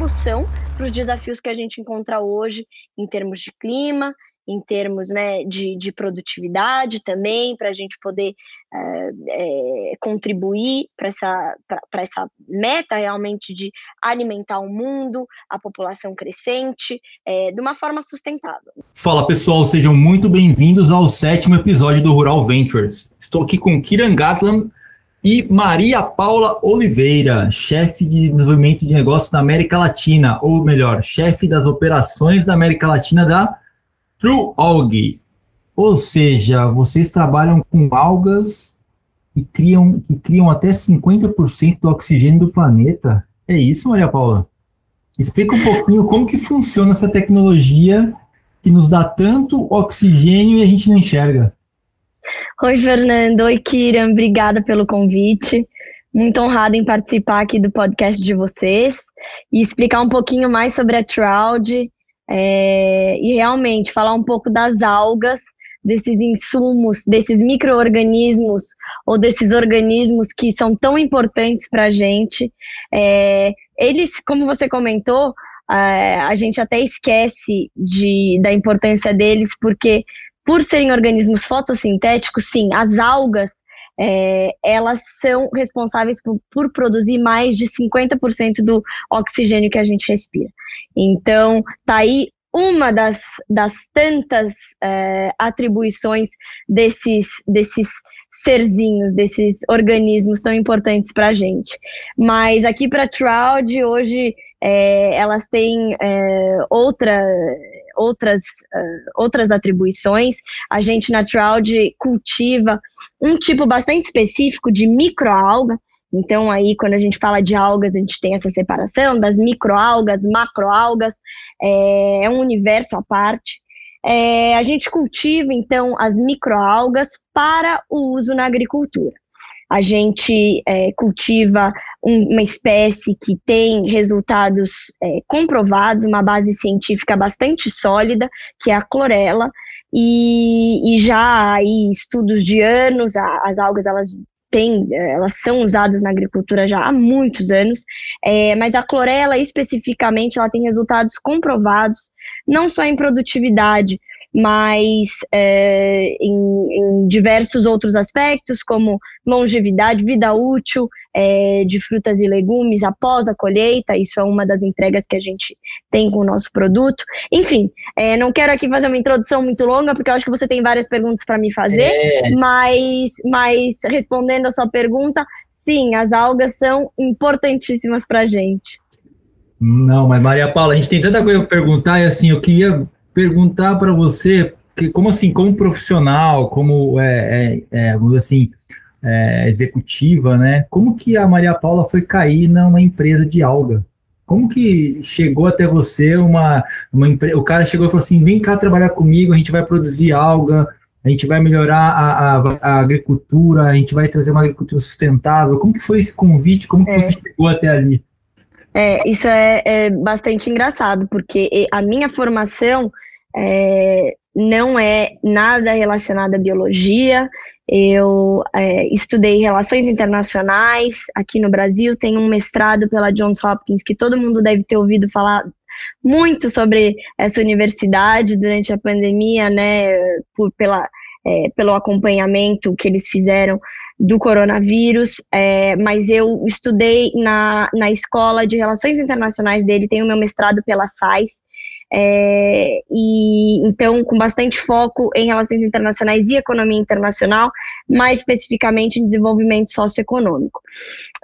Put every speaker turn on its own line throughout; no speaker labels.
solução para os desafios que a gente encontra hoje em termos de clima, em termos né, de, de produtividade também, para a gente poder é, é, contribuir para essa, essa meta realmente de alimentar o mundo, a população crescente, é, de uma forma sustentável.
Fala pessoal, sejam muito bem-vindos ao sétimo episódio do Rural Ventures. Estou aqui com Kiran Gatlam e Maria Paula Oliveira, chefe de desenvolvimento de negócios da América Latina, ou melhor, chefe das operações da América Latina da True Algae. Ou seja, vocês trabalham com algas que criam, que criam até 50% do oxigênio do planeta. É isso, Maria Paula? Explica um pouquinho como que funciona essa tecnologia que nos dá tanto oxigênio e a gente não enxerga.
Oi, Fernando. Oi, Kiran. Obrigada pelo convite. Muito honrada em participar aqui do podcast de vocês e explicar um pouquinho mais sobre a Trout é, e realmente falar um pouco das algas, desses insumos, desses micro-organismos ou desses organismos que são tão importantes para a gente. É, eles, como você comentou, é, a gente até esquece de, da importância deles, porque por serem organismos fotossintéticos, sim, as algas é, elas são responsáveis por, por, produzir mais de 50% do oxigênio que a gente respira. Então, tá aí uma das, das tantas é, atribuições desses, desses serzinhos, desses organismos tão importantes para a gente. Mas aqui para a Trout, hoje, é, elas têm é, outra outras, uh, outras atribuições. A gente na Trout cultiva um tipo bastante específico de microalga. Então, aí, quando a gente fala de algas, a gente tem essa separação das microalgas, macroalgas, é, é um universo à parte. É, a gente cultiva, então, as microalgas para o uso na agricultura a gente é, cultiva um, uma espécie que tem resultados é, comprovados, uma base científica bastante sólida, que é a clorela, e, e já há aí estudos de anos, as algas elas têm, elas são usadas na agricultura já há muitos anos, é, mas a clorela especificamente ela tem resultados comprovados, não só em produtividade, mas é, em, em, diversos outros aspectos, como longevidade, vida útil é, de frutas e legumes após a colheita, isso é uma das entregas que a gente tem com o nosso produto. Enfim, é, não quero aqui fazer uma introdução muito longa, porque eu acho que você tem várias perguntas para me fazer, é. mas, mas respondendo a sua pergunta, sim, as algas são importantíssimas para a gente.
Não, mas Maria Paula, a gente tem tanta coisa para perguntar e assim, eu queria perguntar para você, que, como assim, como profissional, como é, é, é vamos assim, é, executiva, né? Como que a Maria Paula foi cair numa empresa de alga? Como que chegou até você uma, uma empresa? O cara chegou e falou assim: vem cá trabalhar comigo, a gente vai produzir alga, a gente vai melhorar a, a, a agricultura, a gente vai trazer uma agricultura sustentável. Como que foi esse convite? Como que é. você chegou até ali?
É, isso é, é, bastante engraçado, porque a minha formação é, não é nada relacionada à biologia. Eu é, estudei relações internacionais aqui no Brasil, tenho um mestrado pela Johns Hopkins, que todo mundo deve ter ouvido falar muito sobre essa universidade durante a pandemia, né, por, pela, é, pelo acompanhamento que eles fizeram do coronavírus, é, mas eu estudei na, na Escola de Relações Internacionais dele, tenho meu mestrado pela SAIS, é, e então com bastante foco em relações internacionais e economia internacional, mais especificamente em desenvolvimento socioeconômico.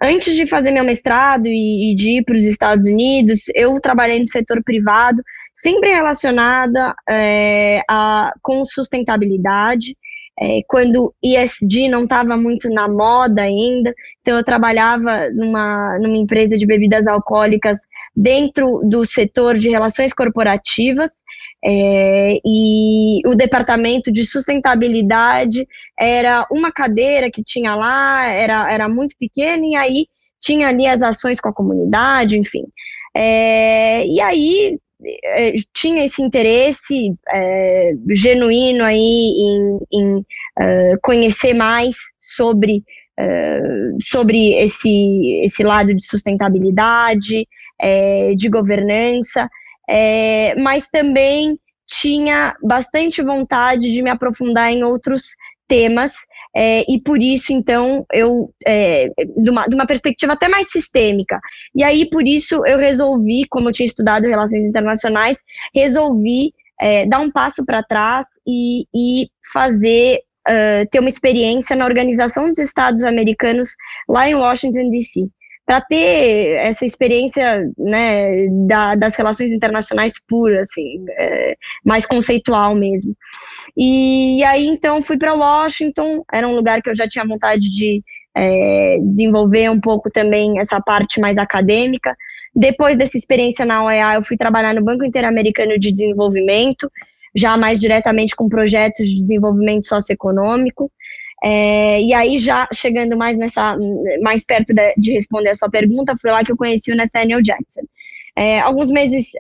Antes de fazer meu mestrado e, e de ir para os Estados Unidos, eu trabalhei no setor privado, sempre relacionada é, a, com sustentabilidade é, quando ESG não estava muito na moda ainda. Então, eu trabalhava numa, numa empresa de bebidas alcoólicas dentro do setor de relações corporativas. É, e o departamento de sustentabilidade era uma cadeira que tinha lá, era, era muito pequena, e aí tinha ali as ações com a comunidade, enfim. É, e aí tinha esse interesse é, genuíno aí em, em uh, conhecer mais sobre uh, sobre esse, esse lado de sustentabilidade, é, de governança, é, mas também tinha bastante vontade de me aprofundar em outros temas é, e por isso, então, eu, é, de, uma, de uma perspectiva até mais sistêmica. E aí, por isso, eu resolvi, como eu tinha estudado relações internacionais, resolvi é, dar um passo para trás e, e fazer, uh, ter uma experiência na Organização dos Estados Americanos lá em Washington, D.C para ter essa experiência né, da, das relações internacionais puras, assim, é, mais conceitual mesmo. E aí então fui para Washington, era um lugar que eu já tinha vontade de é, desenvolver um pouco também essa parte mais acadêmica. Depois dessa experiência na OEA, eu fui trabalhar no Banco Interamericano de Desenvolvimento, já mais diretamente com projetos de desenvolvimento socioeconômico. É, e aí, já chegando mais nessa, mais perto de, de, responder a sua pergunta, foi lá que eu conheci o Nathaniel Jackson. É, alguns meses,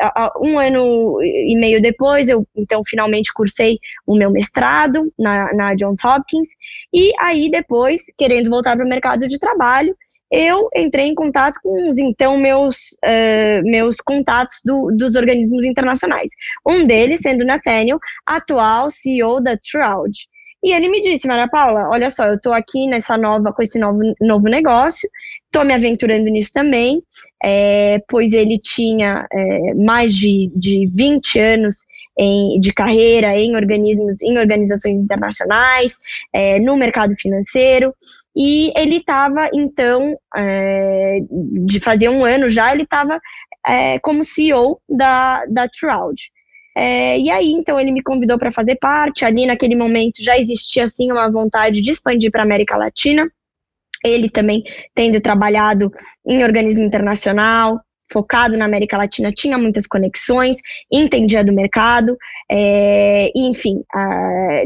um ano e meio depois, eu então finalmente cursei o meu mestrado na, na Johns Hopkins, e aí depois, querendo voltar para o mercado de trabalho, eu entrei em contato com os então meus, uh, meus contatos do, dos organismos internacionais. Um deles sendo Nathaniel, atual CEO da Trout. E ele me disse, Maria Paula, olha só, eu estou aqui nessa nova, com esse novo, novo negócio, estou me aventurando nisso também, é, pois ele tinha é, mais de, de 20 anos em, de carreira em organismos, em organizações internacionais, é, no mercado financeiro, e ele estava, então, é, de fazer um ano já, ele estava é, como CEO da, da Trout. É, e aí, então, ele me convidou para fazer parte. Ali, naquele momento, já existia, assim, uma vontade de expandir para a América Latina. Ele também, tendo trabalhado em organismo internacional, focado na América Latina, tinha muitas conexões, entendia do mercado, é, enfim,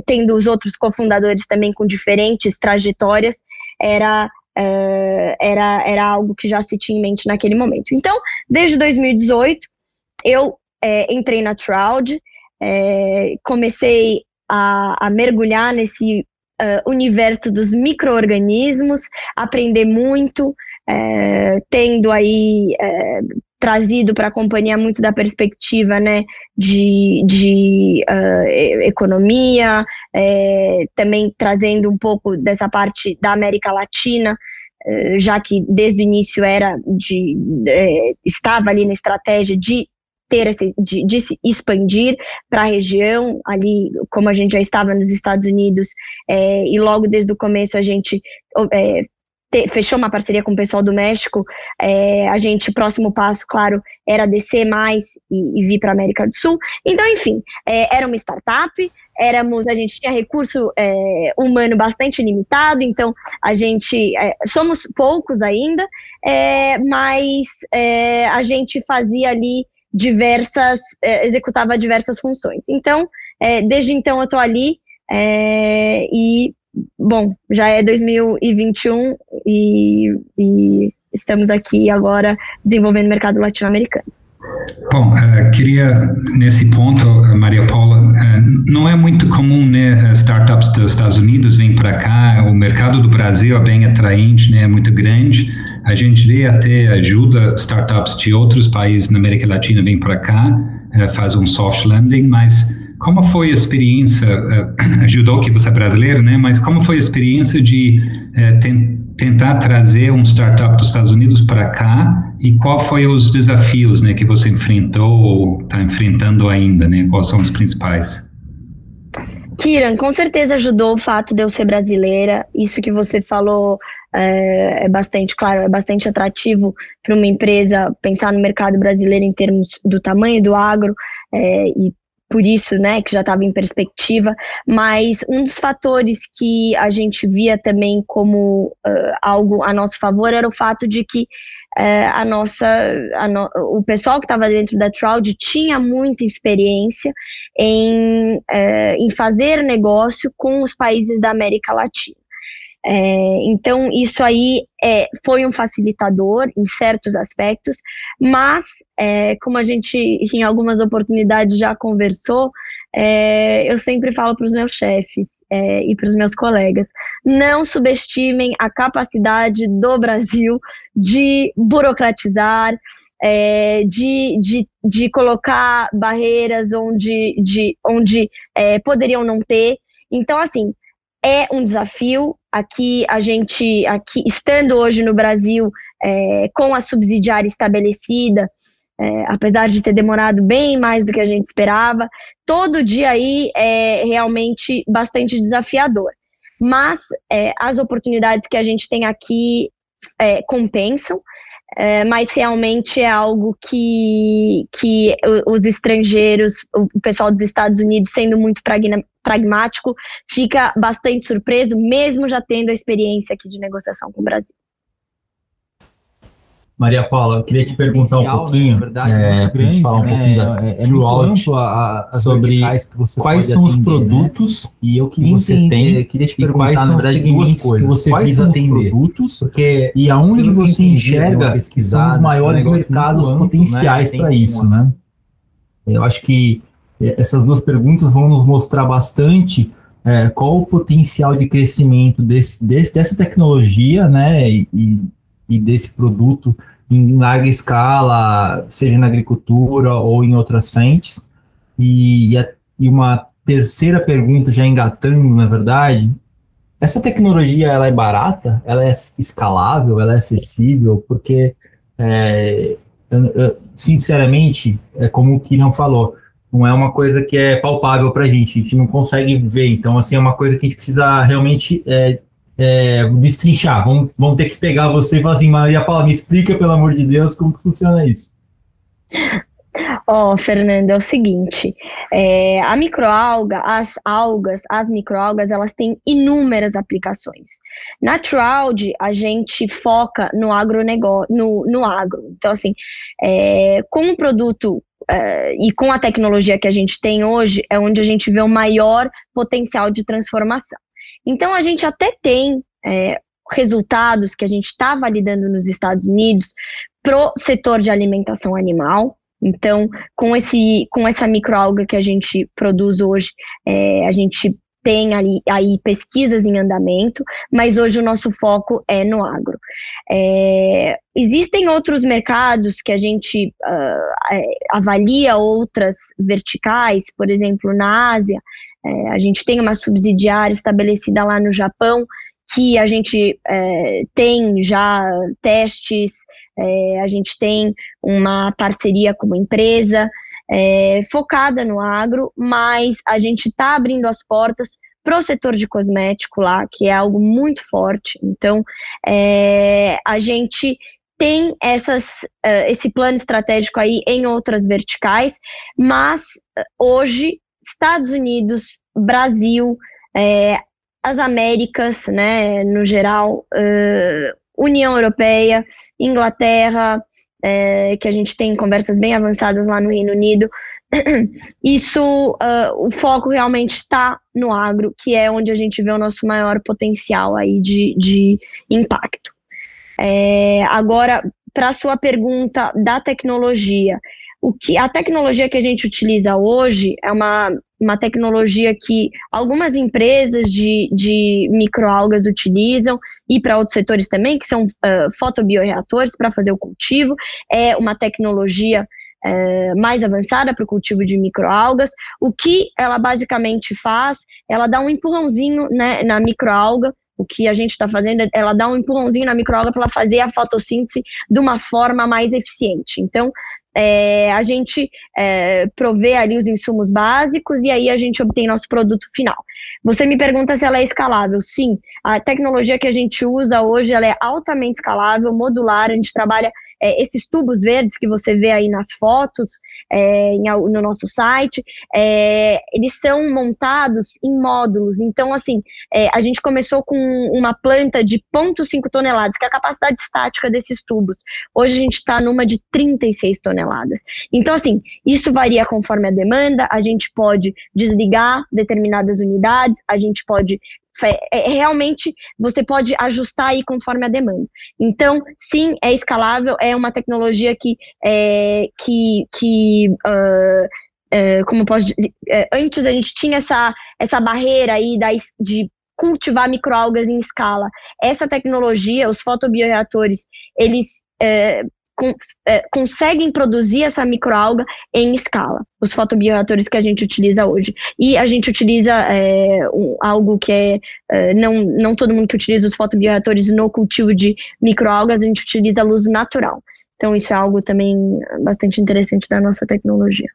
tendo os outros cofundadores também com diferentes trajetórias, era, é, era, era algo que já se tinha em mente naquele momento. Então, desde 2018, eu é, entrei na Troud, é, comecei a, a, mergulhar nesse uh, universo dos micro-organismos, aprender muito, é, tendo aí é, trazido para a companhia muito da perspectiva né, de, de uh, economia, é, também trazendo um pouco dessa parte da América Latina, é, já que desde o início era de, estava ali na estratégia de ter esse, de, de se expandir para a região, ali como a gente já estava nos Estados Unidos, é, e logo desde o começo a gente é, te, fechou uma parceria com o pessoal do México, é, a gente, próximo passo, claro, era descer mais e, e vir para a América do Sul. Então, enfim, é, era uma startup, éramos, a gente tinha recurso é, humano bastante limitado, então a gente, é, somos poucos ainda, é, mas é, a gente fazia ali diversas, é, executava diversas funções. Então, é, desde então eu estou ali é, e, bom, já é 2021 e, e estamos aqui agora desenvolvendo o mercado latino-americano.
Bom, queria nesse ponto, Maria Paula, não é muito comum, né, startups dos Estados Unidos vêm para cá, o mercado do Brasil é bem atraente, né, é muito grande. A gente vê até ajuda startups de outros países na América Latina vêm para cá, uh, faz um soft landing, mas como foi a experiência, ajudou que você é brasileiro, né, mas como foi a experiência de tentar tentar trazer um startup dos Estados Unidos para cá e qual foi os desafios né, que você enfrentou ou está enfrentando ainda, né? Quais são os principais?
Kiran, com certeza ajudou o fato de eu ser brasileira. Isso que você falou é, é bastante, claro, é bastante atrativo para uma empresa pensar no mercado brasileiro em termos do tamanho do agro é, e por isso, né, que já estava em perspectiva, mas um dos fatores que a gente via também como uh, algo a nosso favor era o fato de que uh, a nossa, a no, o pessoal que estava dentro da Troud tinha muita experiência em, uh, em fazer negócio com os países da América Latina. É, então, isso aí é, foi um facilitador em certos aspectos, mas, é, como a gente em algumas oportunidades já conversou, é, eu sempre falo para os meus chefes: é, e para os meus colegas. Não subestimem a capacidade do Brasil de burocratizar, é, de, de, de colocar barreiras onde, de, onde é, poderiam não ter. Então, assim, é um desafio. Aqui a gente, aqui estando hoje no Brasil, é, com a subsidiária estabelecida, é, apesar de ter demorado bem mais do que a gente esperava, todo dia aí é realmente bastante desafiador. Mas é, as oportunidades que a gente tem aqui é, compensam é, mas realmente é algo que, que os estrangeiros, o pessoal dos Estados Unidos, sendo muito pragmático, fica bastante surpreso, mesmo já tendo a experiência aqui de negociação com o Brasil.
Maria Paula, eu queria te perguntar um pouquinho, né? verdade, é, grande, falar um né? pouquinho da é, é Throughout, a, a, sobre quais são os né? produtos né? e eu queria você tem, queria te perguntar, quais são verdade, duas coisas. que você quais são atender, os produtos porque, e aonde você enxerga que são os maiores mercados amplo, potenciais né? para isso, né? Eu acho que essas duas perguntas vão nos mostrar bastante é, qual o potencial de crescimento desse, desse, dessa tecnologia, né, e, e desse produto em larga escala, seja na agricultura ou em outras frentes. E, e uma terceira pergunta, já engatando, na verdade, essa tecnologia ela é barata? Ela é escalável? Ela é acessível? Porque, é, eu, eu, sinceramente, é como o Kirian falou, não é uma coisa que é palpável para a gente, a gente não consegue ver. Então, assim, é uma coisa que a gente precisa realmente é, é, destrinchar. Vamos, vamos ter que pegar você e falar assim, Maria Paula, me explica, pelo amor de Deus, como que funciona isso.
Ó, oh, Fernando, é o seguinte, é, a microalga, as algas, as microalgas, elas têm inúmeras aplicações. Na Troud, a gente foca no agronegócio, no, no agro. Então, assim, é, com o produto é, e com a tecnologia que a gente tem hoje, é onde a gente vê o maior potencial de transformação. Então, a gente até tem é, resultados que a gente está validando nos Estados Unidos pro setor de alimentação animal. Então, com, esse, com essa microalga que a gente produz hoje, é, a gente tem ali, aí pesquisas em andamento, mas hoje o nosso foco é no agro. É, existem outros mercados que a gente uh, avalia outras verticais, por exemplo, na Ásia, é, a gente tem uma subsidiária estabelecida lá no Japão, que a gente é, tem já testes, é, a gente tem uma parceria com uma empresa é, focada no agro, mas a gente está abrindo as portas para o setor de cosmético lá, que é algo muito forte. Então, é, a gente tem essas, uh, esse plano estratégico aí em outras verticais, mas hoje Estados Unidos, Brasil, é, as Américas, né, no geral, uh, União Europeia, Inglaterra, é, que a gente tem conversas bem avançadas lá no Reino Unido. Isso, uh, o foco realmente está no agro, que é onde a gente vê o nosso maior potencial aí de, de impacto. É, agora, para a sua pergunta da tecnologia, o que a tecnologia que a gente utiliza hoje é uma, uma tecnologia que algumas empresas de, de microalgas utilizam e para outros setores também, que são uh, fotobioreatores para fazer o cultivo. É uma tecnologia é, mais avançada para o cultivo de microalgas. O que ela basicamente faz, ela dá um empurrãozinho né, na microalga o que a gente está fazendo, ela dá um empurrãozinho na microalga para ela fazer a fotossíntese de uma forma mais eficiente. Então, é, a gente é, provê ali os insumos básicos e aí a gente obtém nosso produto final. Você me pergunta se ela é escalável. Sim, a tecnologia que a gente usa hoje ela é altamente escalável, modular, a gente trabalha é, esses tubos verdes que você vê aí nas fotos é, em, no nosso site, é, eles são montados em módulos. Então, assim, é, a gente começou com uma planta de 0,5 toneladas, que é a capacidade estática desses tubos. Hoje a gente está numa de 36 toneladas. Então, assim, isso varia conforme a demanda, a gente pode desligar determinadas unidades, a gente pode é, realmente você pode ajustar aí conforme a demanda. Então, sim, é escalável, é uma tecnologia que, é, que, que uh, é, como posso dizer, é, antes a gente tinha essa, essa barreira aí da, de cultivar microalgas em escala. Essa tecnologia, os fotobioreatores, eles é, com, é, conseguem produzir essa microalga em escala, os fotobioreatores que a gente utiliza hoje. E a gente utiliza é, um, algo que é, é, não, não todo mundo que utiliza os fotobioreatores no cultivo de microalgas, a gente utiliza luz natural. Então, isso é algo também bastante interessante da nossa tecnologia.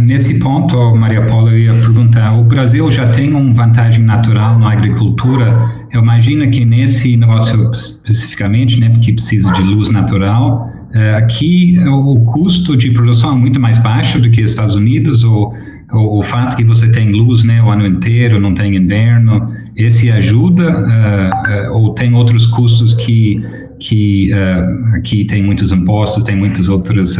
Nesse ponto, Maria Paula, eu ia perguntar: o Brasil já tem uma vantagem natural na agricultura? Eu imagino que nesse negócio especificamente, né, que precisa de luz natural, eh, aqui o custo de produção é muito mais baixo do que Estados Unidos, ou, ou o fato que você tem luz né, o ano inteiro, não tem inverno, esse ajuda? Uh, uh, ou tem outros custos que, que uh, aqui tem muitos impostos, tem muitos outros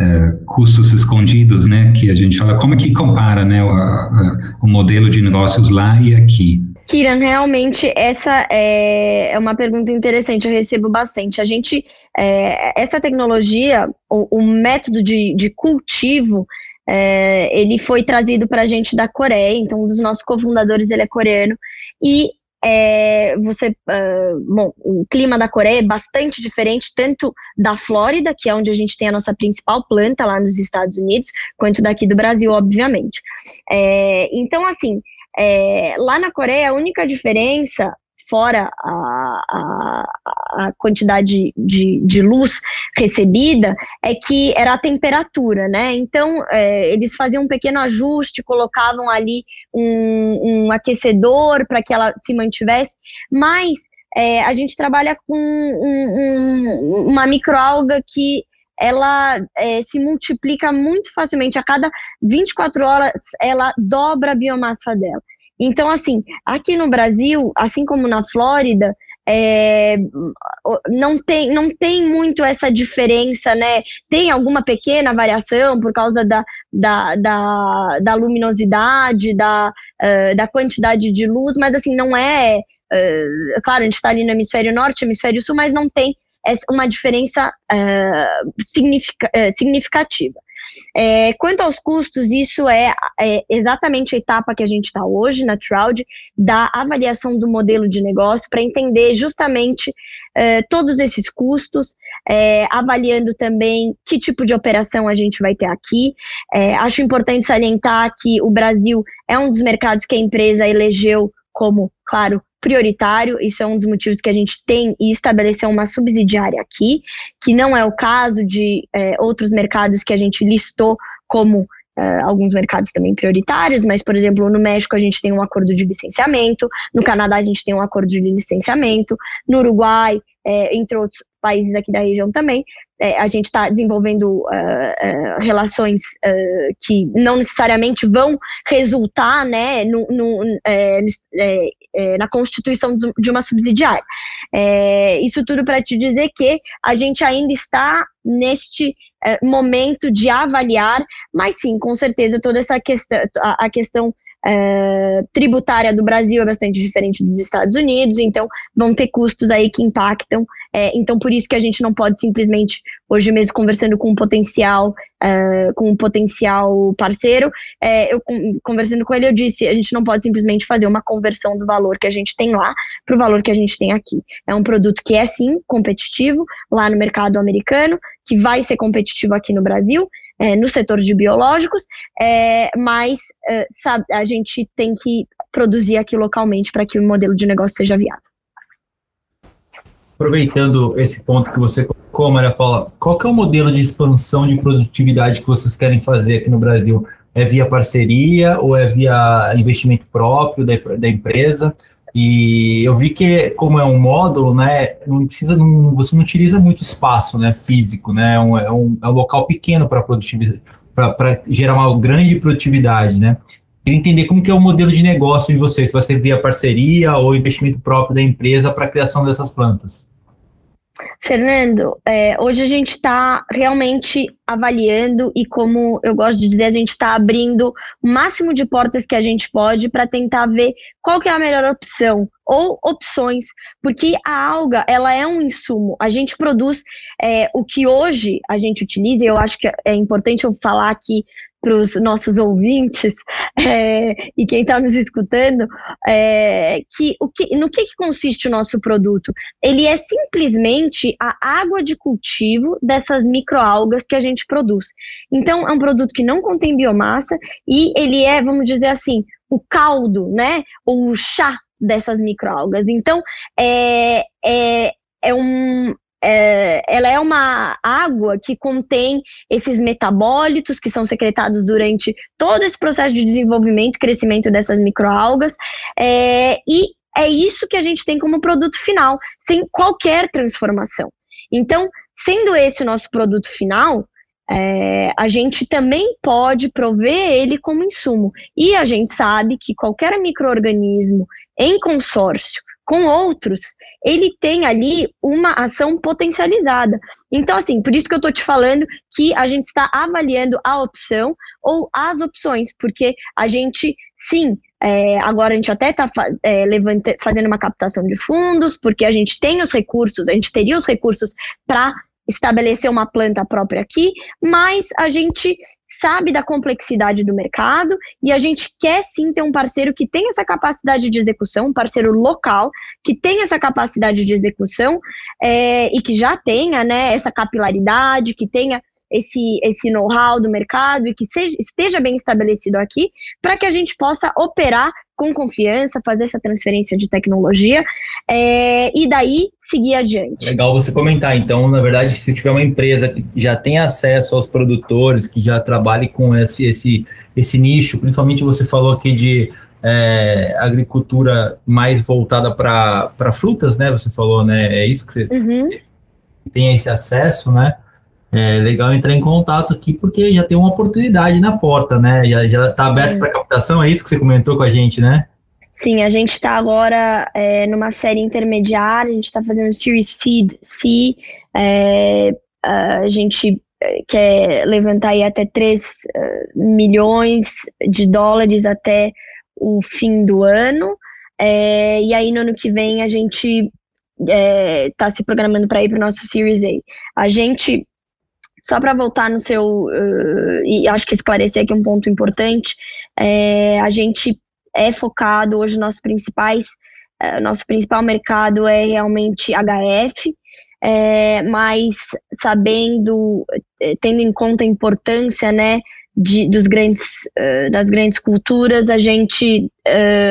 é, custos escondidos, né? Que a gente fala, como é que compara, né, o, a, o modelo de negócios lá e aqui?
Kiran, realmente essa é, é uma pergunta interessante, eu recebo bastante. A gente, é, essa tecnologia, o, o método de, de cultivo, é, ele foi trazido para a gente da Coreia, então um dos nossos cofundadores ele é coreano, e é, você, uh, bom, o clima da Coreia é bastante diferente, tanto da Flórida, que é onde a gente tem a nossa principal planta lá nos Estados Unidos, quanto daqui do Brasil, obviamente. É, então, assim, é, lá na Coreia, a única diferença fora a, a, a quantidade de, de, luz recebida, é que era a temperatura, né? Então, é, eles faziam um pequeno ajuste, colocavam ali um, um aquecedor para que ela se mantivesse, mas é, a gente trabalha com um, um, uma microalga que ela é, se multiplica muito facilmente. A cada 24 horas, ela dobra a biomassa dela. Então, assim, aqui no Brasil, assim como na Flórida, é, não, tem, não tem muito essa diferença, né? Tem alguma pequena variação por causa da, da, da, da luminosidade, da, uh, da quantidade de luz, mas assim, não é. Uh, claro, a gente está ali no hemisfério norte, hemisfério sul, mas não tem uma diferença uh, significa, significativa. É, quanto aos custos, isso é, é, exatamente a etapa que a gente está hoje na Troud, da avaliação do modelo de negócio, para entender justamente é, todos esses custos, é, avaliando também que tipo de operação a gente vai ter aqui. É, acho importante salientar que o Brasil é um dos mercados que a empresa elegeu como, claro, prioritário, isso é um dos motivos que a gente tem e estabeleceu uma subsidiária aqui, que não é o caso de é, outros mercados que a gente listou como é, alguns mercados também prioritários, mas, por exemplo, no México a gente tem um acordo de licenciamento, no Canadá a gente tem um acordo de licenciamento, no Uruguai, é, entre outros países aqui da região também, é, a gente está desenvolvendo uh, uh, relações uh, que não necessariamente vão resultar né, no, no, é, é, na constituição de uma subsidiária. É, isso tudo para te dizer que a gente ainda está neste momento de avaliar, mas sim, com certeza, toda essa questão, a, a questão é, tributária do Brasil é bastante diferente dos Estados Unidos, então vão ter custos aí que impactam. É, então, por isso que a gente não pode simplesmente, hoje mesmo, conversando com um potencial, é, com um potencial parceiro, é, eu conversando com ele, eu disse, a gente não pode simplesmente fazer uma conversão do valor que a gente tem lá para o valor que a gente tem aqui. É um produto que é sim competitivo lá no mercado americano, que vai ser competitivo aqui no Brasil, é, no setor de biológicos, é, mas é, sabe, a gente tem que produzir aqui localmente para que o modelo de negócio seja viável.
Aproveitando esse ponto que você colocou, Maria Paula, qual é o modelo de expansão de produtividade que vocês querem fazer aqui no Brasil? É via parceria ou é via investimento próprio da, da empresa? E eu vi que, como é um módulo, né, não precisa, não, você não utiliza muito espaço, né, físico, né, é um, é um, é um local pequeno para para gerar uma grande produtividade, né. Queria entender como que é o modelo de negócio de vocês, se vai ser via parceria ou investimento próprio da empresa para a criação dessas plantas.
Fernando, é, hoje a gente está realmente avaliando e, como eu gosto de dizer, a gente está abrindo o máximo de portas que a gente pode para tentar ver qual que é a melhor opção ou opções, porque a alga ela é um insumo. A gente produz é, o que hoje a gente utiliza. E eu acho que é importante eu falar aqui para os nossos ouvintes é, e quem está nos escutando, é, que, o que, no que, que consiste o nosso produto? Ele é simplesmente a água de cultivo dessas microalgas que a gente produz. Então, é um produto que não contém biomassa e ele é, vamos dizer assim, o caldo, né? Ou o chá dessas microalgas. Então, é, é, é um, é, ela é uma água que contém esses metabólitos que são secretados durante todo esse processo de desenvolvimento e crescimento dessas microalgas. É, e é isso que a gente tem como produto final, sem qualquer transformação. Então, sendo esse o nosso produto final, é, a gente também pode prover ele como insumo. E a gente sabe que qualquer microorganismo em consórcio com outros, ele tem ali uma ação potencializada. Então, assim, por isso que eu estou te falando que a gente está avaliando a opção ou as opções, porque a gente, sim, é, agora a gente até está é, fazendo uma captação de fundos, porque a gente tem os recursos, a gente teria os recursos para estabelecer uma planta própria aqui, mas a gente sabe da complexidade do mercado e a gente quer sim ter um parceiro que tenha essa capacidade de execução, um parceiro local que tenha essa capacidade de execução é, e que já tenha né, essa capilaridade, que tenha esse, esse know-how do mercado e que seja, esteja bem estabelecido aqui, para que a gente possa operar com confiança, fazer essa transferência de tecnologia é, e daí seguir adiante.
Legal você comentar. Então, na verdade, se tiver uma empresa que já tem acesso aos produtores, que já trabalhe com esse, esse, esse nicho, principalmente você falou aqui de é, agricultura mais voltada para frutas, né? Você falou, né? É isso que você uhum. tem esse acesso, né? É legal entrar em contato aqui porque já tem uma oportunidade na porta, né? Já está aberto é. para captação, é isso que você comentou com a gente, né?
Sim, a gente está agora é, numa série intermediária, a gente está fazendo Series Seed C, é, a gente é, quer levantar aí até 3 uh, é, milhões de dólares até o fim do ano, é, e aí no ano que vem a gente está se programando para ir para o nosso Series A. A gente só para voltar no seu, uh, e acho que esclarecer aqui um ponto importante, é, a gente é focado, hoje nossos principais, uh, nosso principal mercado é realmente HF, é, mas sabendo, tendo em conta a importância, né, de, dos grandes, uh, das grandes culturas, a gente,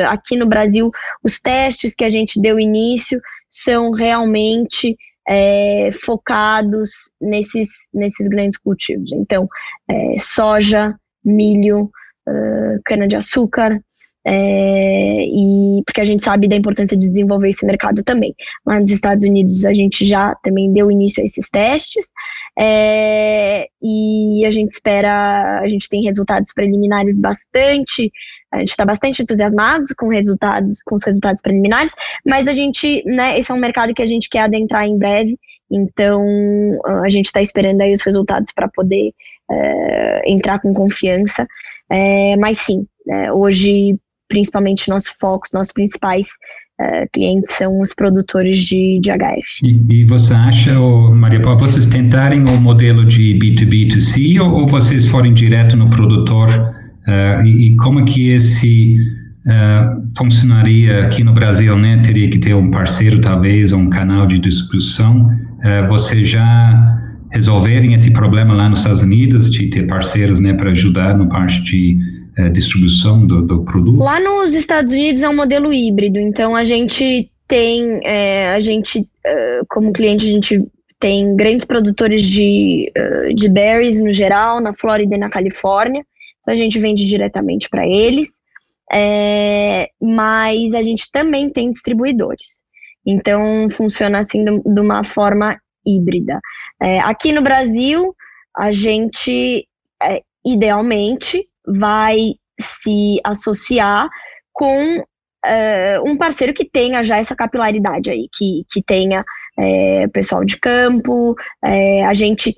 aqui no Brasil, os testes que a gente deu início são realmente é, focados nesses, nesses grandes cultivos. Então, é, soja, milho, uh, cana-de-açúcar, é, e porque a gente sabe da importância de desenvolver esse mercado também. Lá nos Estados Unidos a gente já também deu início a esses testes é, e a gente espera, a gente tem resultados preliminares bastante, a gente está bastante entusiasmado com resultados, com os resultados preliminares, mas a gente, né, esse é um mercado que a gente quer adentrar em breve, então a gente está esperando aí os resultados para poder é, entrar com confiança, é, mas sim, é, hoje principalmente nosso foco, nossos principais uh, clientes são os produtores de, de HF.
E, e você acha, Maria Paula, vocês tentarem o modelo de B2B2C ou, ou vocês forem direto no produtor? Uh, e, e, como que esse uh, funcionaria aqui no Brasil, né? Teria que ter um parceiro, talvez, ou um canal de distribuição. Uh, vocês já resolverem esse problema lá nos Estados Unidos, de ter parceiros, né, para ajudar no parte de é, distribuição do, do, produto?
Lá nos Estados Unidos é um modelo híbrido, então a gente tem, é, a gente, uh, como cliente, a gente tem grandes produtores de, uh, de berries no geral, na Flórida e na Califórnia, então a gente vende diretamente para eles, é, mas a gente também tem distribuidores. Então funciona assim de, de uma forma híbrida. É, aqui no Brasil, a gente, é, idealmente, vai se associar com uh, um parceiro que tenha já essa capilaridade aí, que, que tenha é, pessoal de campo, é, a gente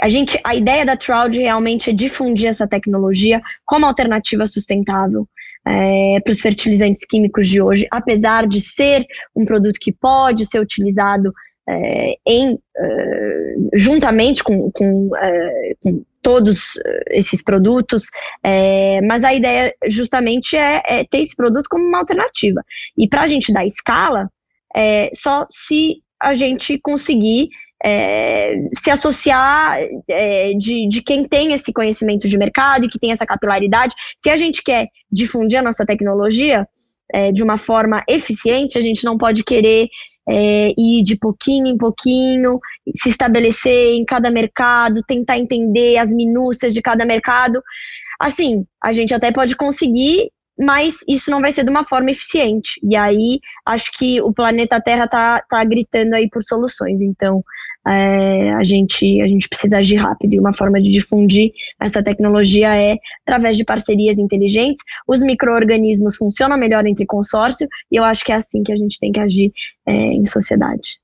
a gente, a ideia da Trout realmente é difundir essa tecnologia como alternativa sustentável é, para os fertilizantes químicos de hoje, apesar de ser um produto que pode ser utilizado é, em, é, juntamente com, com, é, com, todos esses produtos, é, mas a ideia justamente é, é, ter esse produto como uma alternativa. E para a gente dar escala, é, só se a gente conseguir é, se associar é, de, de quem tem esse conhecimento de mercado e que tem essa capilaridade. Se a gente quer difundir a nossa tecnologia é, de uma forma eficiente, a gente não pode querer é, ir de pouquinho em pouquinho, se estabelecer em cada mercado, tentar entender as minúcias de cada mercado. Assim, a gente até pode conseguir mas isso não vai ser de uma forma eficiente. E aí acho que o planeta Terra está tá gritando aí por soluções. Então é, a, gente, a gente precisa agir rápido e uma forma de difundir essa tecnologia é através de parcerias inteligentes. Os micro-organismos funcionam melhor entre consórcio e eu acho que é assim que a gente tem que agir é, em sociedade.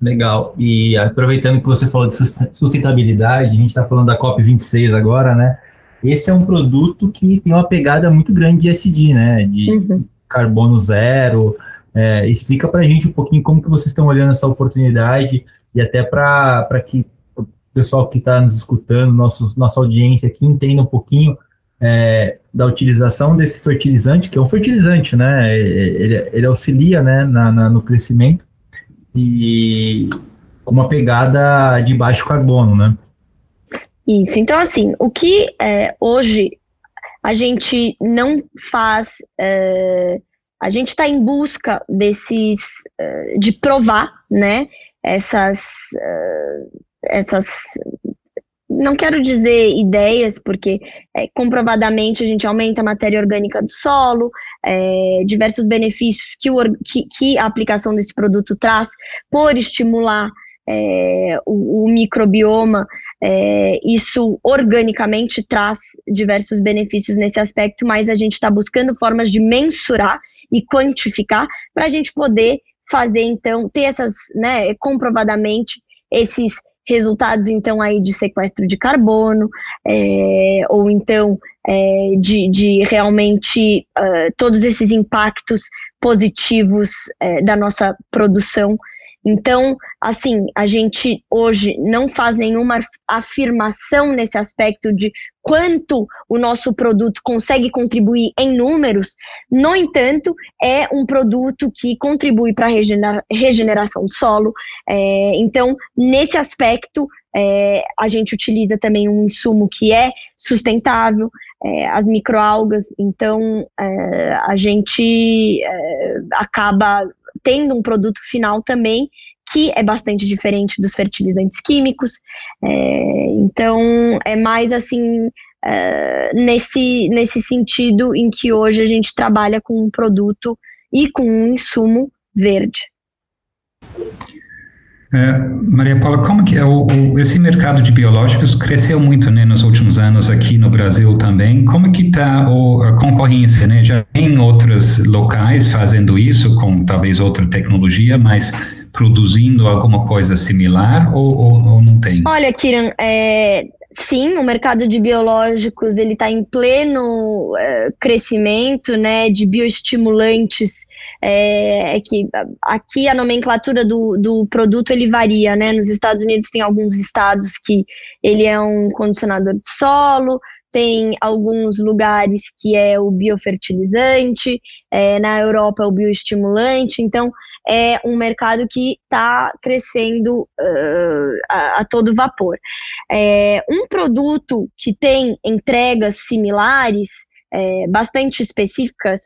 Legal. E aproveitando que você falou de sustentabilidade, a gente está falando da COP26 agora, né? Esse é um produto que tem uma pegada muito grande de SD, né? De uhum. carbono zero. É, explica para a gente um pouquinho como que vocês estão olhando essa oportunidade e até para que o pessoal que está nos escutando, nossos, nossa audiência aqui, entenda um pouquinho é, da utilização desse fertilizante, que é um fertilizante, né? Ele, ele auxilia né, na, na, no crescimento e uma pegada de baixo carbono, né?
Isso. Então, assim, o que é, hoje a gente não faz. É, a gente está em busca desses. É, de provar, né? Essas. É, essas não quero dizer ideias, porque é, comprovadamente a gente aumenta a matéria orgânica do solo, diversos benefícios que, o, que, que, a aplicação desse produto traz por estimular é, o, o, microbioma, é, isso organicamente traz diversos benefícios nesse aspecto, mas a gente está buscando formas de mensurar e quantificar para a gente poder fazer, então, ter essas, né, comprovadamente, esses resultados, então, aí de sequestro de carbono, é, ou então é, de, de, realmente uh, todos esses impactos positivos é, da nossa produção então, assim, a gente hoje não faz nenhuma afirmação nesse aspecto de quanto o nosso produto consegue contribuir em números, no entanto, é um produto que contribui para a regenera regeneração do solo. É, então, nesse aspecto, é, a gente utiliza também um insumo que é sustentável, é, as microalgas, então é, a gente é, acaba tendo um produto final também que é bastante diferente dos fertilizantes químicos. É, então, é mais assim, é, nesse, nesse sentido em que hoje a gente trabalha com um produto e com um insumo verde.
É, Maria Paula, como que é o, o, esse mercado de biológicos cresceu muito, né, nos últimos anos aqui no Brasil também. Como que está a concorrência, né? Já tem outros locais fazendo isso com talvez outra tecnologia, mas produzindo alguma coisa similar ou, ou, ou não tem?
Olha, Kiran, é, sim, o mercado de biológicos ele está em pleno é, crescimento, né, de bioestimulantes. É, é, que aqui a nomenclatura do, do produto ele varia, né? Nos Estados Unidos tem alguns estados que ele é um condicionador de solo, tem alguns lugares que é o biofertilizante, é, na Europa é o bioestimulante, então é um mercado que está crescendo uh, a, a, todo vapor. É, um produto que tem entregas similares, é, bastante específicas,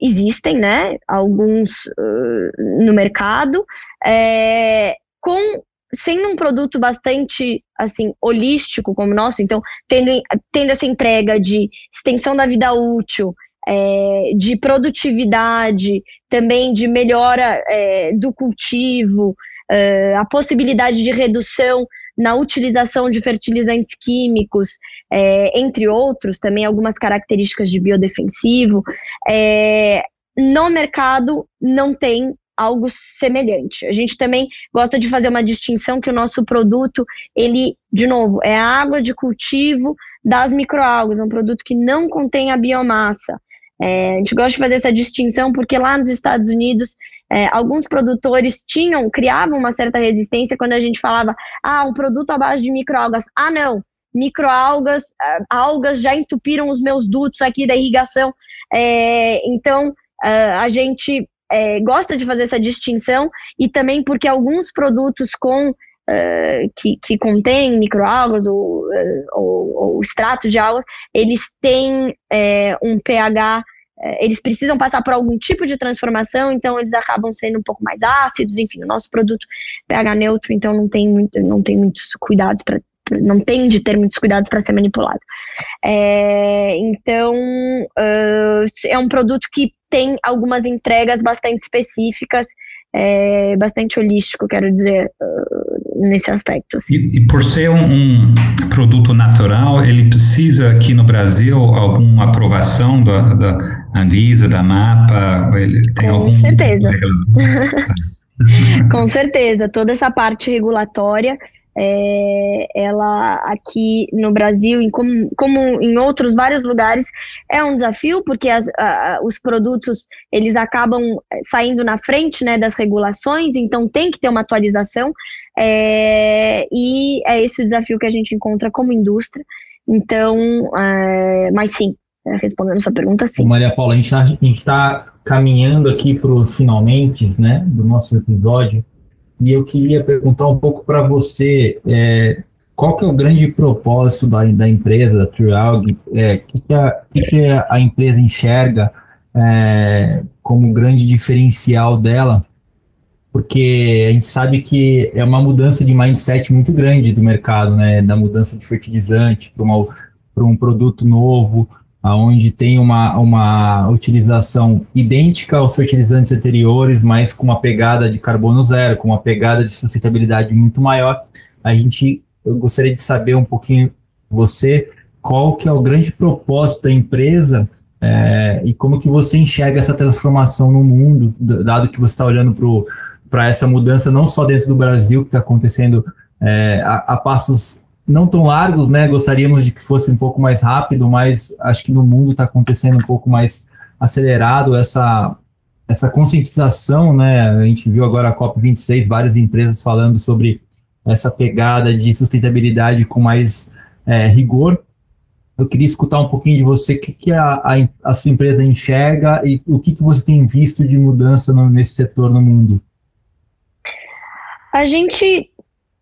existem, né? Alguns uh, no mercado, é, com sendo um produto bastante assim holístico como o nosso, então tendo, tendo essa entrega de extensão da vida útil, é, de produtividade, também de melhora é, do cultivo, é, a possibilidade de redução na utilização de fertilizantes químicos, é, entre outros, também algumas características de biodefensivo. É, no mercado não tem algo semelhante. A gente também gosta de fazer uma distinção que o nosso produto, ele, de novo, é água de cultivo das microalgas, um produto que não contém a biomassa. É, a gente gosta de fazer essa distinção porque lá nos Estados Unidos é, alguns produtores tinham, criavam uma certa resistência quando a gente falava, ah, um produto à base de microalgas. Ah, não, microalgas, ah, algas já entupiram os meus dutos aqui da irrigação. É, então, ah, a gente é, gosta de fazer essa distinção e também porque alguns produtos com uh, que, que contêm microalgas ou, uh, ou, ou, extrato de água, eles têm é, um pH, eles precisam passar por algum tipo de transformação, então eles acabam sendo um pouco mais ácidos, enfim, o nosso produto pH neutro, então não tem, muito, não tem muitos cuidados para não tem de ter muitos cuidados para ser manipulado. É, então, uh, é um produto que tem algumas entregas bastante específicas, é, bastante holístico, quero dizer, uh, nesse aspecto.
Assim. E, e, por ser um, um, produto natural, ele precisa aqui no Brasil alguma aprovação da, da Anvisa, da MAPA?
Com
algum...
certeza. Com certeza, toda essa parte regulatória é, ela aqui no Brasil, em como, como, em outros vários lugares, é um desafio, porque as, a, os produtos eles acabam saindo na frente né, das regulações, então tem que ter uma atualização, é, e é esse o desafio que a gente encontra como indústria. Então, é, mas sim, é, respondendo sua pergunta, sim.
Maria Paula, a gente está tá caminhando aqui para os finalmente né, do nosso episódio e eu queria perguntar um pouco para você é, qual que é o grande propósito da, da empresa, da Trialg, é, que, que, a, que, que a empresa enxerga é, como grande diferencial dela, porque a gente sabe que é uma mudança de mindset muito grande do mercado, né, da mudança de fertilizante para um produto novo, onde tem uma, uma utilização idêntica aos fertilizantes anteriores, mas com uma pegada de carbono zero, com uma pegada de sustentabilidade muito maior. A gente, eu gostaria de saber um pouquinho você, qual que é o grande propósito da empresa é, e como que você enxerga essa transformação no mundo, dado que você está olhando para essa mudança não só dentro do Brasil, que está acontecendo é, a, a passos não tão largos, né? Gostaríamos de que fosse um pouco mais rápido, mas acho que no mundo está acontecendo um pouco mais acelerado essa essa conscientização, né? A gente viu agora a COP 26, várias empresas falando sobre essa pegada de sustentabilidade com mais é, rigor. Eu queria escutar um pouquinho de você, o que, que a, a, a, sua empresa enxerga e o que, que você tem visto de mudança no, nesse setor no mundo.
A gente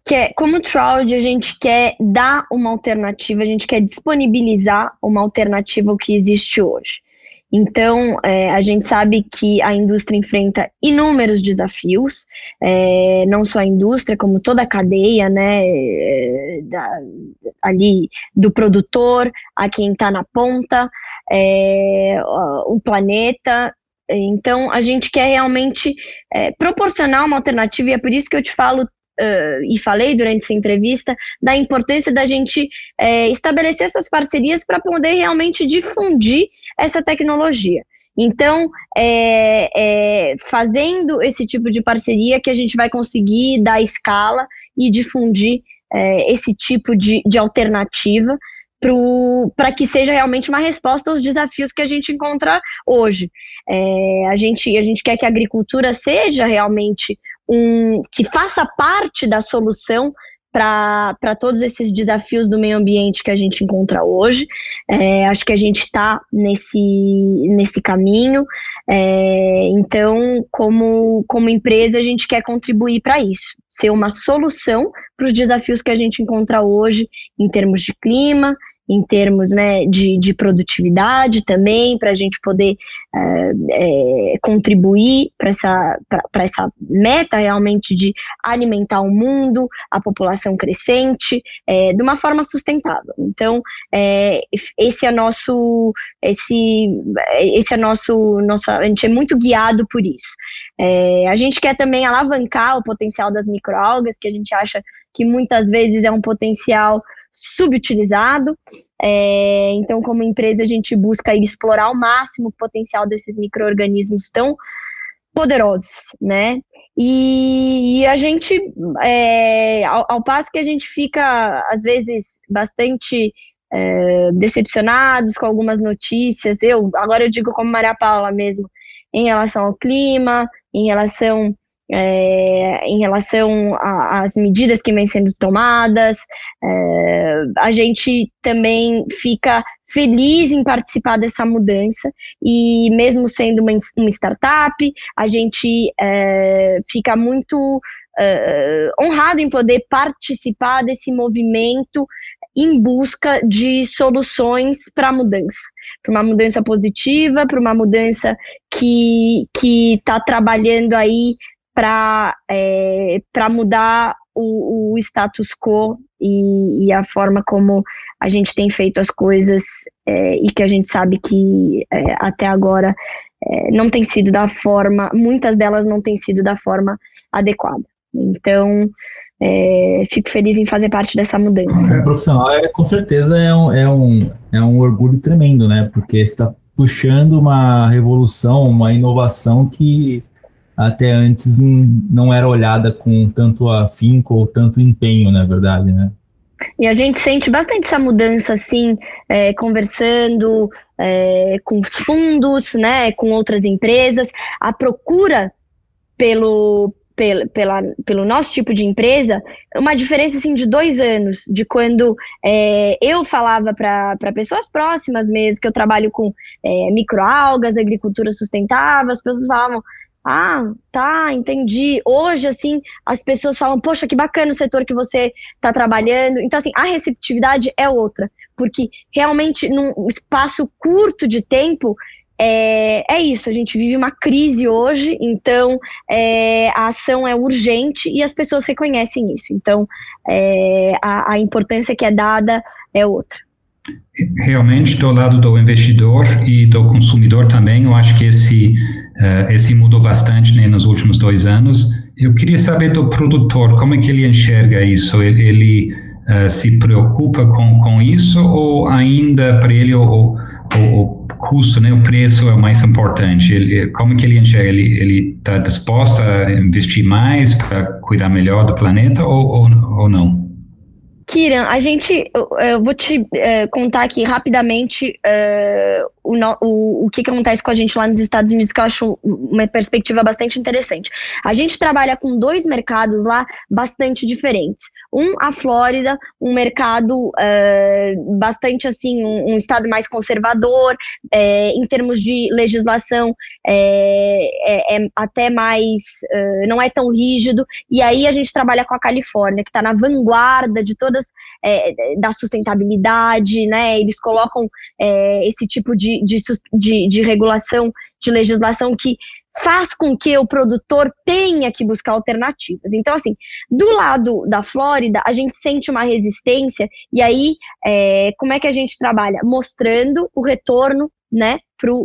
quer, como Troud, a gente quer dar uma alternativa, a gente quer disponibilizar uma alternativa ao que existe hoje. Então, é, a gente sabe que a indústria enfrenta inúmeros desafios, é, não só a indústria, como toda a cadeia, né, é, da, ali do produtor a quem está na ponta, é, o planeta. Então, a gente quer realmente é, proporcionar uma alternativa, e é por isso que eu te falo Uh, e falei durante essa entrevista da importância da gente é, estabelecer essas parcerias para poder realmente difundir essa tecnologia. Então, é, é, fazendo esse tipo de parceria que a gente vai conseguir dar escala e difundir é, esse tipo de, de alternativa para que seja realmente uma resposta aos desafios que a gente encontra hoje. A, gente, a gente quer que a agricultura seja realmente um, que faça parte da solução para todos esses desafios do meio ambiente que a gente encontra hoje. É, acho que a gente está nesse, nesse caminho. É, então, como, como empresa, a gente quer contribuir para isso, ser uma solução para os desafios que a gente encontra hoje em termos de clima, em termos né, de, de produtividade também, para a gente poder é, é, contribuir para essa, essa meta realmente de alimentar o mundo, a população crescente, é, de uma forma sustentável. Então, esse é nosso, esse, esse é nosso, nossa, a gente é muito guiado por isso. A gente quer também alavancar o potencial das microalgas, que a gente acha que muitas vezes é um potencial subutilizado. É, então, como empresa, a gente busca explorar ao máximo o potencial desses micro-organismos tão poderosos, né? E, e a gente, é, ao, ao, passo que a gente fica, às vezes, bastante é, decepcionados com algumas notícias, eu, agora eu digo como Maria Paula mesmo, em relação ao clima, em relação é, em relação às medidas que vêm sendo tomadas. É, a gente também fica feliz em participar dessa mudança e mesmo sendo uma, uma startup, a gente é, fica muito é, honrado em poder participar desse movimento em busca de soluções para a mudança, para uma mudança positiva, para uma mudança que está trabalhando aí para é, mudar o, o, status quo e, e, a forma como a gente tem feito as coisas é, e que a gente sabe que é, até agora é, não tem sido da forma, muitas delas não têm sido da forma adequada. Então, é, fico feliz em fazer parte dessa mudança.
É, profissional, é, com certeza é um, é, um, é um orgulho tremendo, né? Porque está puxando uma revolução, uma inovação que até antes não era olhada com tanto afinco ou tanto empenho, na verdade, né?
E a gente sente bastante essa mudança, assim, é, conversando é, com os fundos, né, com outras empresas, a procura pelo, pela, pela, pelo nosso tipo de empresa, uma diferença assim, de dois anos, de quando é, eu falava para pessoas próximas mesmo, que eu trabalho com é, microalgas, agricultura sustentável, as pessoas falavam, ah, tá, entendi. Hoje, assim, as pessoas falam, poxa, que bacana o setor que você está trabalhando. Então, assim, a receptividade é outra, porque realmente, num espaço curto de tempo, é, é isso, a gente vive uma crise hoje, então é, a ação é urgente e as pessoas reconhecem isso. Então, é, a, a importância que é dada é outra.
Realmente, do lado do investidor e do consumidor também, eu acho que esse, uh, esse mudou bastante né, nos últimos dois anos. Eu queria saber do produtor, como é que ele enxerga isso? Ele, ele uh, se preocupa com, com isso ou ainda para ele o, o, o, custo, né, o preço é o mais importante? Ele, como é que ele enxerga? Ele está disposto a investir mais para cuidar melhor do planeta ou, ou, ou não?
Kiran, a gente, eu, eu vou te é, contar aqui rapidamente é, o, o, o que, que acontece com a gente lá nos Estados Unidos, que eu acho uma perspectiva bastante interessante. A gente trabalha com dois mercados lá bastante diferentes. Um, a Flórida, um mercado é, bastante assim, um, um, estado mais conservador, em termos de legislação, é, é até mais, não é tão rígido. E aí a gente trabalha com a Califórnia, que está na vanguarda de toda todas é, da sustentabilidade, né? Eles colocam é, esse tipo de, de, de, de regulação, de legislação que faz com que o produtor tenha que buscar alternativas. Então, assim, do lado da Flórida, a gente sente uma resistência, e aí, é, como é que a gente trabalha? Mostrando o retorno né,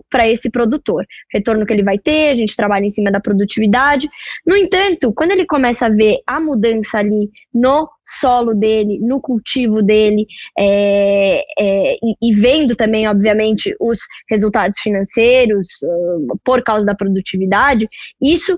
para esse produtor. Retorno que ele vai ter, a gente trabalha em cima da produtividade. No entanto, quando ele começa a ver a mudança ali no solo dele, no cultivo dele, é, é, e, e, vendo também, obviamente, os resultados financeiros uh, por causa da produtividade, isso,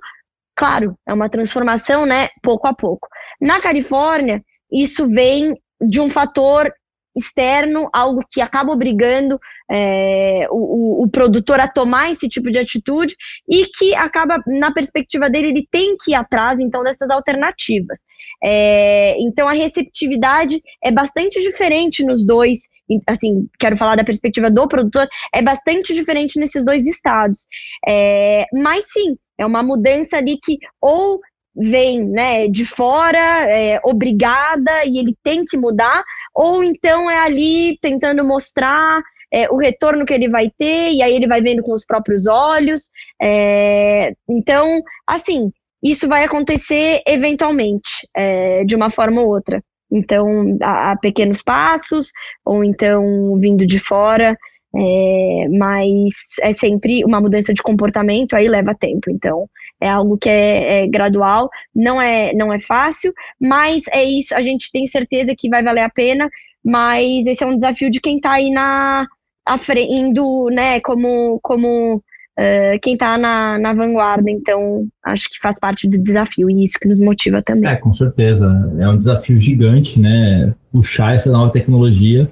claro, é uma transformação, né, pouco a pouco. Na Califórnia, isso vem de um fator externo, algo que acaba obrigando é, o, o, produtor a tomar esse tipo de atitude e que acaba, na perspectiva dele, ele tem que ir atrás, então, dessas alternativas. É, então, a receptividade é bastante diferente nos dois, assim, quero falar da perspectiva do produtor, é bastante diferente nesses dois estados. É, mas, sim, é uma mudança ali que ou vem né, de fora, é, obrigada, e ele tem que mudar, ou então é ali tentando mostrar é, o retorno que ele vai ter, e aí ele vai vendo com os próprios olhos. É, então, assim, isso vai acontecer eventualmente, é, de uma forma ou outra. Então, a, a, pequenos passos, ou então vindo de fora, é, mas é sempre uma mudança de comportamento, aí leva tempo. Então, é algo que é, é, gradual, não é, não é fácil, mas é isso, a gente tem certeza que vai valer a pena, mas esse é um desafio de quem está aí na a frente, indo, né, como, como uh, quem está na, na vanguarda. Então, acho que faz parte do desafio e isso que nos motiva também.
É, com certeza. É um desafio gigante, né? Puxar essa nova tecnologia.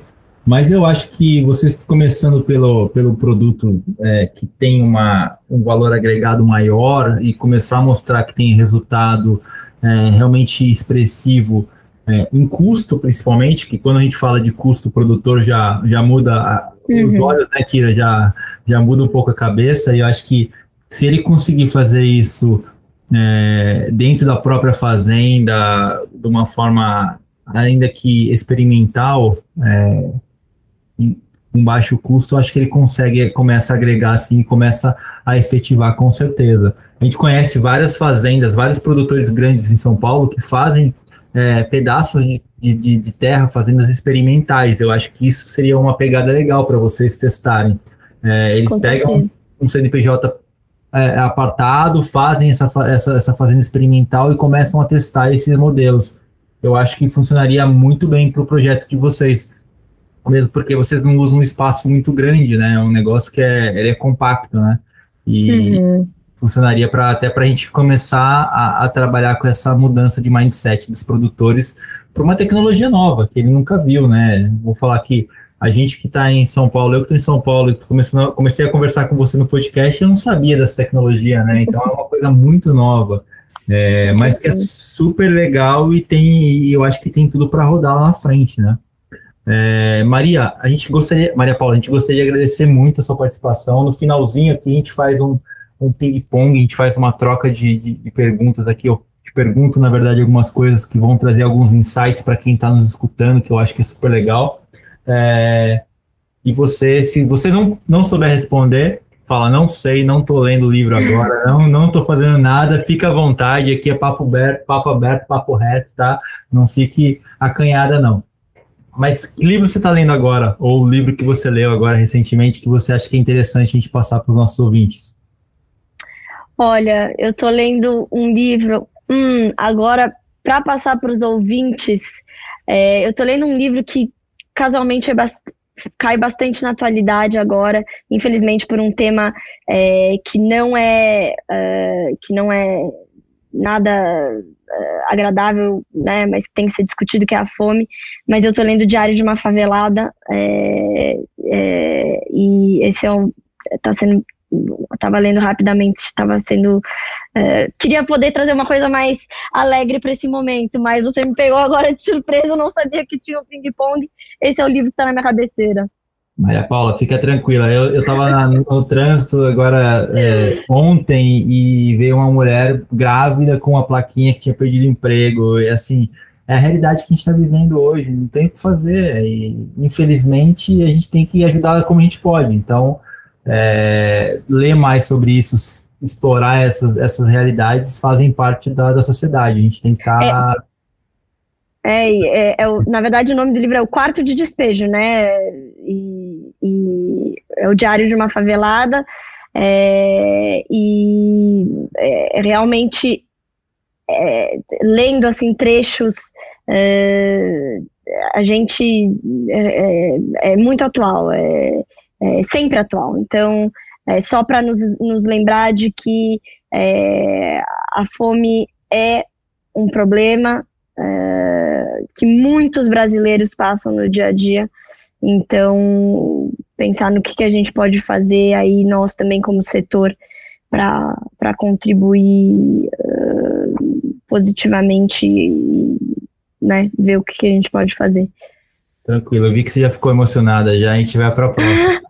Mas eu acho que vocês começando pelo, pelo produto é, que tem uma, um valor agregado maior e começar a mostrar que tem resultado é, realmente expressivo é, em custo, principalmente, que quando a gente fala de custo, o produtor já, já muda a, uhum. os olhos, né, Kira? Já, já muda um pouco a cabeça, e eu acho que se ele conseguir fazer isso é, dentro da própria fazenda, de uma forma ainda que experimental, é, com baixo custo, acho que ele consegue, começa a agregar assim, começa a efetivar com certeza. A gente conhece várias fazendas, vários produtores grandes em São Paulo que fazem é, pedaços de, de, de, terra, fazendas experimentais. Eu acho que isso seria uma pegada legal para vocês testarem. É, eles Com pegam certeza. um CNPJ é, apartado, fazem essa, essa, essa fazenda experimental e começam a testar esses modelos. Eu acho que funcionaria muito bem para o projeto de vocês, mesmo porque vocês não usam um espaço muito grande, né? É um negócio que é, ele é compacto, né? E, uhum funcionaria para até para a gente começar a, a, trabalhar com essa mudança de mindset dos produtores para uma tecnologia nova que ele nunca viu, né? Vou falar que a gente que está em São Paulo, eu que estou em São Paulo, comecei, comecei a conversar com você no podcast, eu não sabia dessa tecnologia, né? Então é uma coisa muito nova, é, mas que é super legal e tem, eu acho que tem tudo para rodar lá na frente, né? É, Maria, a gente gostaria, Maria Paula, a gente gostaria de agradecer muito a sua participação. No finalzinho aqui a gente faz um, um ping-pong, a gente faz uma troca de, de, de, perguntas aqui. Eu te pergunto, na verdade, algumas coisas que vão trazer alguns insights para quem está nos escutando, que eu acho que é super legal. É, e você, se você não, não souber responder, fala, não sei, não estou lendo o livro agora, não não fazendo nada, fica à vontade, aqui é papo aberto, papo aberto, papo reto, tá? Não fique acanhada, não. Mas que livro você está lendo agora, ou o livro que você leu agora recentemente, que você acha que é interessante a gente passar para os nossos ouvintes?
Olha, eu tô lendo um livro. Hum, agora, para passar para os ouvintes, é, eu tô lendo um livro que casualmente é bast cai bastante na atualidade agora, infelizmente por um tema é, que não é uh, que não é nada uh, agradável, né, mas que tem que ser discutido, que é a fome. Mas eu tô lendo o Diário de uma Favelada é, é, e esse é um, tá sendo estava lendo rapidamente, estava sendo. Queria poder trazer uma coisa mais alegre para esse momento, mas você me pegou agora de surpresa, eu não sabia que tinha o ping-pong. Esse é o livro que está na minha cabeceira.
Maria Paula, fica tranquila. Eu estava no trânsito agora é, ontem e veio uma mulher grávida com uma plaquinha que tinha perdido emprego. E assim, é a realidade que a gente está vivendo hoje, não tem o que fazer. E, infelizmente, a gente tem que ajudar como a gente pode. Então, é, ler mais sobre isso, explorar essas, essas realidades fazem parte da, da sociedade. A gente tem que estar. Tá...
É, é, é, é na verdade, o nome do livro é O Quarto de Despejo, né? E, e é o Diário de uma Favelada. É, e é, realmente é, lendo assim trechos é, a gente é, é, é muito atual é, é, sempre atual. Então, é só para nos, nos lembrar de que é, a fome é um problema é, que muitos brasileiros passam no dia a dia. Então, pensar no que, que a gente pode fazer aí, nós também como setor, para contribuir uh, positivamente e né, ver o que, que a gente pode fazer.
Tranquilo, eu vi que você já ficou emocionada, já a gente vai para a próxima.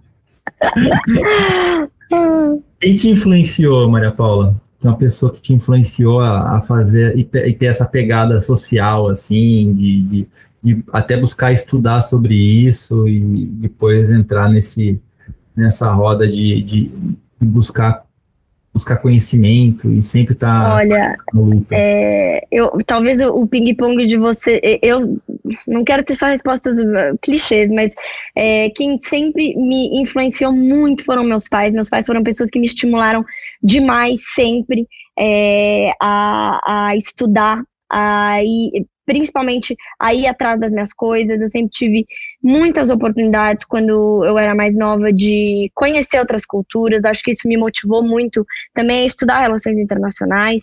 Quem te influenciou, Maria Paula? Uma pessoa que te influenciou a, a fazer e, e, ter essa pegada social, assim, de, de, de, até buscar estudar sobre isso e depois entrar nesse, nessa roda de, de buscar buscar conhecimento e sempre
tá Olha, é, eu, talvez o, o ping-pong de você, eu não quero ter só respostas uh, clichês, mas é, quem sempre me influenciou muito foram meus pais. Meus pais foram pessoas que me estimularam demais sempre é, a, a estudar, a principalmente a ir atrás das minhas coisas. Eu sempre tive muitas oportunidades quando eu era mais nova de conhecer outras culturas. Acho que isso me motivou muito também a estudar relações internacionais.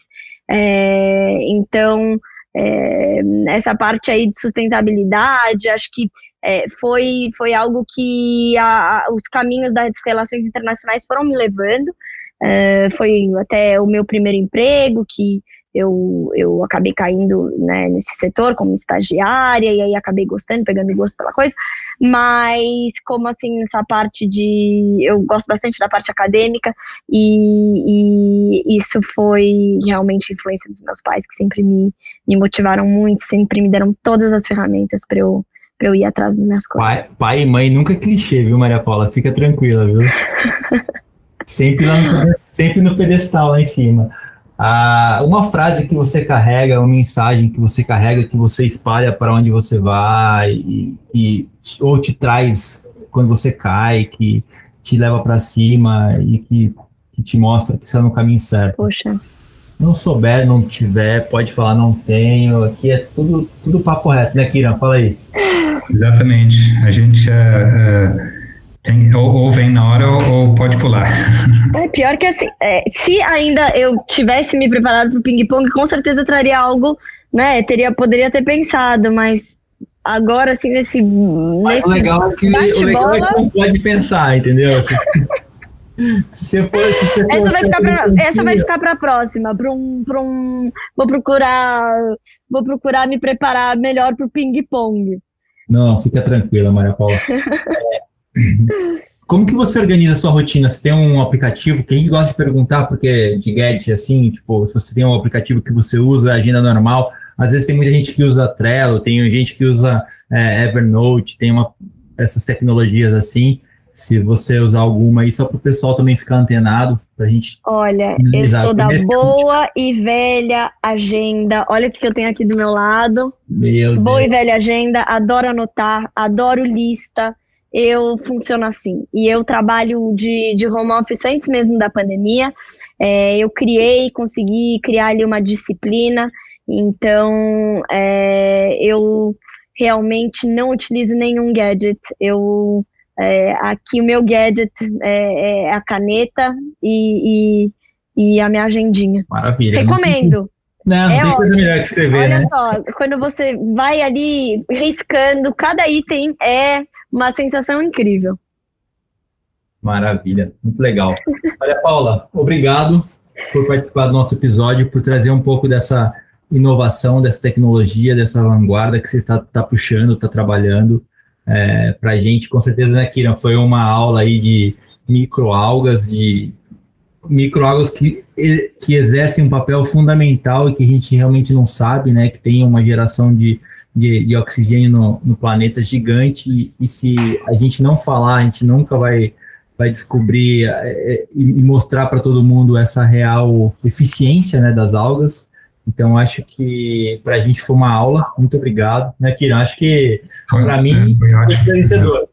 É, então, é, essa parte aí de sustentabilidade, acho que é, foi, foi algo que a, a, os caminhos das relações internacionais foram me levando. É, foi até o meu primeiro emprego, que eu, eu acabei caindo né, nesse setor como estagiária, e aí acabei gostando, pegando gosto pela coisa, mas como assim, essa parte de. Eu gosto bastante da parte acadêmica, e, e isso foi realmente influência dos meus pais, que sempre me, me motivaram muito, sempre me deram todas as ferramentas para eu para eu ir atrás das minhas coisas.
Pai, pai e mãe nunca é clichê, viu, Maria Paula? Fica tranquila, viu? sempre, no, sempre no pedestal lá em cima. Ah, uma frase que você carrega, uma mensagem que você carrega, que você espalha para onde você vai, e, que ou te traz quando você cai, que te leva para cima e que, que, te mostra que você está no caminho certo.
Poxa.
Não souber, não tiver, pode falar não tenho. Aqui é tudo, tudo papo reto, né, Kiran? Fala aí.
Exatamente. A gente uh, uh, tem, ou, ou, vem na hora ou, ou, pode pular.
É pior que assim, é, se ainda eu tivesse me preparado para o ping-pong, com certeza eu traria algo, né? Teria, poderia ter pensado, mas agora, assim, nesse.
Mas nesse o legal é que, o legal é que não pode pensar, entendeu? Assim, se for, se for,
essa vai ficar pra, essa vai ficar para a próxima, para um, para um, vou procurar, vou procurar me preparar melhor para o ping pong.
Não, fica tranquila, Maria Paula. É, como que você organiza a sua rotina? Você tem um aplicativo? Quem gosta de perguntar, porque de gadget, assim, tipo, se você tem um aplicativo que você usa, é agenda normal. Às vezes tem muita gente que usa Trello, tem gente que usa é, Evernote, tem uma, essas tecnologias assim se você usar alguma aí, só para o pessoal também ficar antenado, para a gente.
Olha, eu sou da boa e velha agenda. Olha o que eu tenho aqui do meu lado.
Meu
boa Deus. e velha agenda, adoro anotar, adoro lista. Eu funciono assim. E eu trabalho de, de home office antes mesmo da pandemia. É, eu criei, consegui criar ali uma disciplina. Então, é, eu realmente não utilizo nenhum gadget. Eu é, aqui o meu gadget é, é a caneta e, e, e, a minha agendinha.
Maravilha.
Recomendo.
Não, é tem coisa melhor que escrever,
Olha
né?
só, quando você vai ali riscando, cada item é uma sensação incrível.
Maravilha, muito legal. Olha, Paula, obrigado por participar do nosso episódio, por trazer um pouco dessa inovação, dessa tecnologia, dessa vanguarda que você está tá puxando, está trabalhando é, para a gente, com certeza, né, Kiran? Foi uma aula aí de microalgas, de microalgas que, que exercem um papel fundamental e que a gente realmente não sabe, né? Que tem uma geração de, de, de oxigênio no, no, planeta gigante e, e, se a gente não falar, a gente nunca vai, vai descobrir é, é e mostrar para todo mundo essa real eficiência né, das algas. Então, acho que para a gente foi uma aula. Muito obrigado. Né, Kiran? Acho que, para mim, foi, foi vencedor.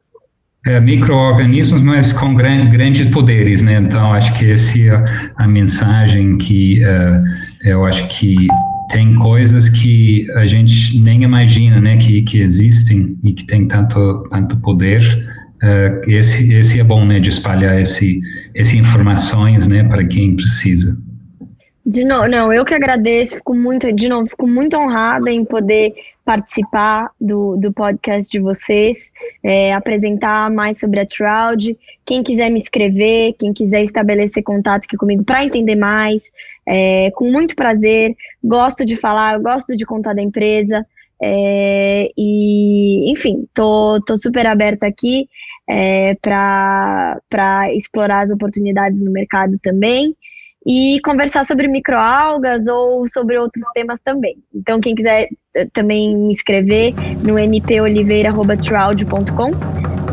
É, micro-organismos, mas com gran, grandes poderes, né? Então, acho que essa é a mensagem que uh, eu acho que tem coisas que a gente nem imagina, né? Que, que existem e que tem tanto, tanto poder. Uh, esse, esse é bom, né? De espalhar esse, esse informações, né? Para quem precisa.
De novo, não, eu que agradeço, fico muito, de novo, fico muito honrada em poder participar do, do podcast de vocês, é, apresentar mais sobre a Troud. Quem quiser me escrever, quem quiser estabelecer contato aqui comigo para entender mais, é, com muito prazer. Gosto de falar, gosto de contar da empresa. É, e, enfim, tô, tô super aberta aqui é, para explorar as oportunidades no mercado também e conversar sobre microalgas ou sobre outros temas também. Então, quem quiser eh, também me escrever no mpoliveira.troud.com,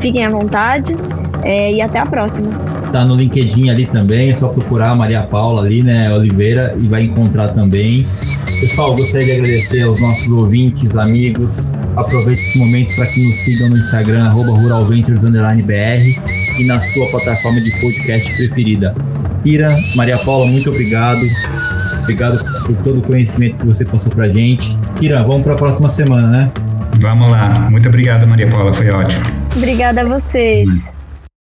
fiquem à vontade é, e até a próxima.
Tá no LinkedIn ali também, é só procurar Maria Paula ali, né, Oliveira, e vai encontrar também. Pessoal, gostaria de agradecer aos nossos ouvintes, amigos. Aproveite esse momento para que nos sigam no Instagram, ruralventures_br e na sua plataforma de podcast preferida. Ira, Maria Paula, muito obrigado. Obrigado por todo o conhecimento que você passou para gente. Kira, vamos para a próxima semana, né?
Vamos lá. Muito obrigado, Maria Paula. Foi ótimo.
Obrigada a vocês.